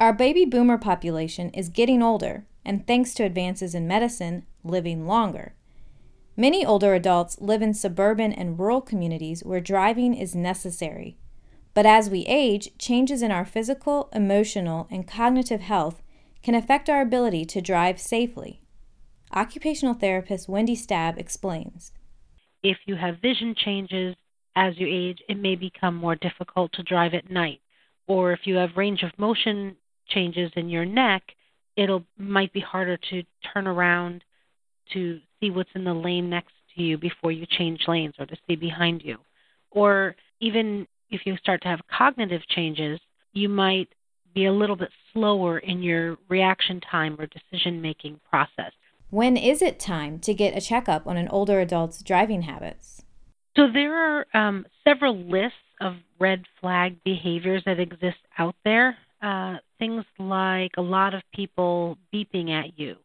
Our baby boomer population is getting older, and thanks to advances in medicine, living longer. Many older adults live in suburban and rural communities where driving is necessary. But as we age, changes in our physical, emotional, and cognitive health can affect our ability to drive safely. Occupational therapist Wendy Stav explains. If you have vision changes as you age, it may become more difficult to drive at night. Or if you have range of motion changes in your neck, it'll might be harder to turn around to see what's in the lane next to you before you change lanes or to see behind you. Or even if you start to have cognitive changes, you might be a little bit slower in your reaction time or decision making process. When is it time to get a checkup on an older adult's driving habits? So there are um, several lists of red flag behaviors that exist out there. Uh, things like a lot of people beeping at you,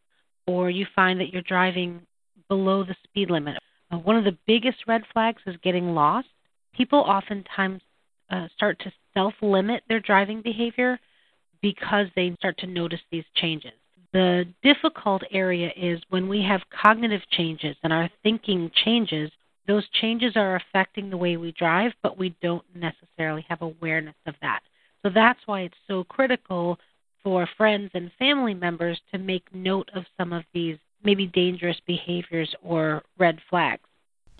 or you find that you're driving below the speed limit. Uh, one of the biggest red flags is getting lost. People oftentimes uh, start to self limit their driving behavior because they start to notice these changes. The difficult area is when we have cognitive changes and our thinking changes, those changes are affecting the way we drive, but we don't necessarily have awareness of that. So that's why it's so critical for friends and family members to make note of some of these maybe dangerous behaviors or red flags.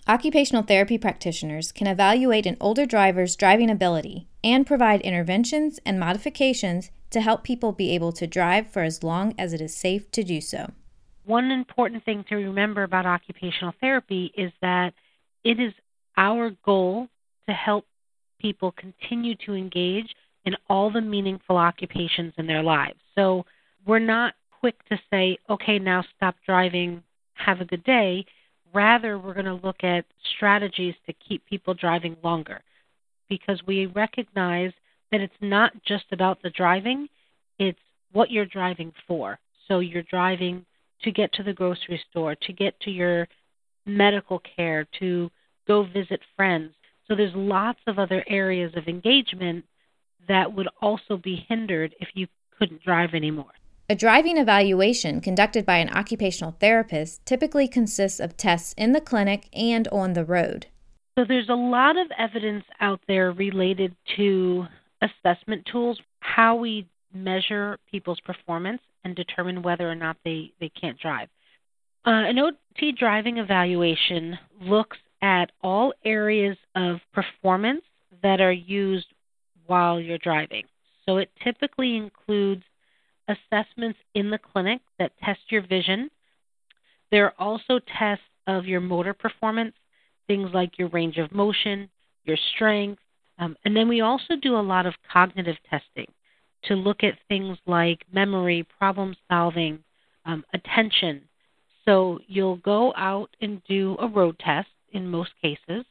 Occupational therapy practitioners can evaluate an older driver's driving ability and provide interventions and modifications to help people be able to drive for as long as it is safe to do so. One important thing to remember about occupational therapy is that it is our goal to help people continue to engage in all the meaningful occupations in their lives. So we're not quick to say, okay, now stop driving, have a good day Rather, we're going to look at strategies to keep people driving longer because we recognize that it's not just about the driving, it's what you're driving for. So you're driving to get to the grocery store, to get to your medical care, to go visit friends. So there's lots of other areas of engagement that would also be hindered if you couldn't drive anymore. A driving evaluation conducted by an occupational therapist typically consists of tests in the clinic and on the road. So there's a lot of evidence out there related to assessment tools, how we measure people's performance and determine whether or not they, they can't drive. Uh, an OT driving evaluation looks at all areas of performance that are used while you're driving. So it typically includes assessments in the clinic that test your vision. There are also tests of your motor performance, things like your range of motion, your strength, um, and then we also do a lot of cognitive testing to look at things like memory, problem solving, um, attention. So you'll go out and do a road test in most cases,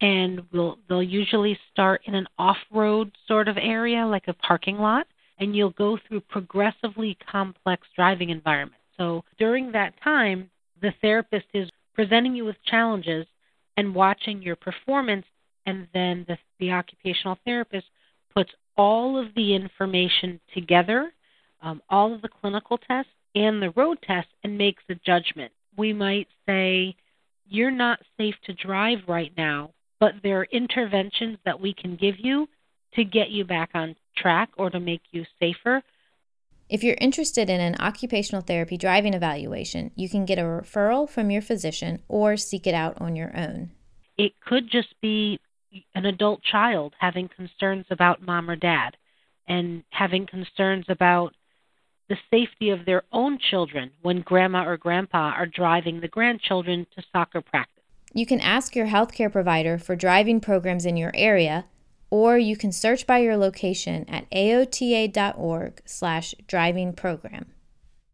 and we'll, they'll usually start in an off-road sort of area, like a parking lot, and you'll go through progressively complex driving environments. So during that time, the therapist is presenting you with challenges and watching your performance, and then the, the occupational therapist puts all of the information together, um, all of the clinical tests and the road tests, and makes a judgment. We might say, You're not safe to drive right now, but there are interventions that we can give you to get you back on track or to make you safer. If you're interested in an occupational therapy driving evaluation, you can get a referral from your physician or seek it out on your own. It could just be an adult child having concerns about mom or dad and having concerns about the safety of their own children when grandma or grandpa are driving the grandchildren to soccer practice. You can ask your healthcare provider for driving programs in your area or you can search by your location at aota.org slash driving program.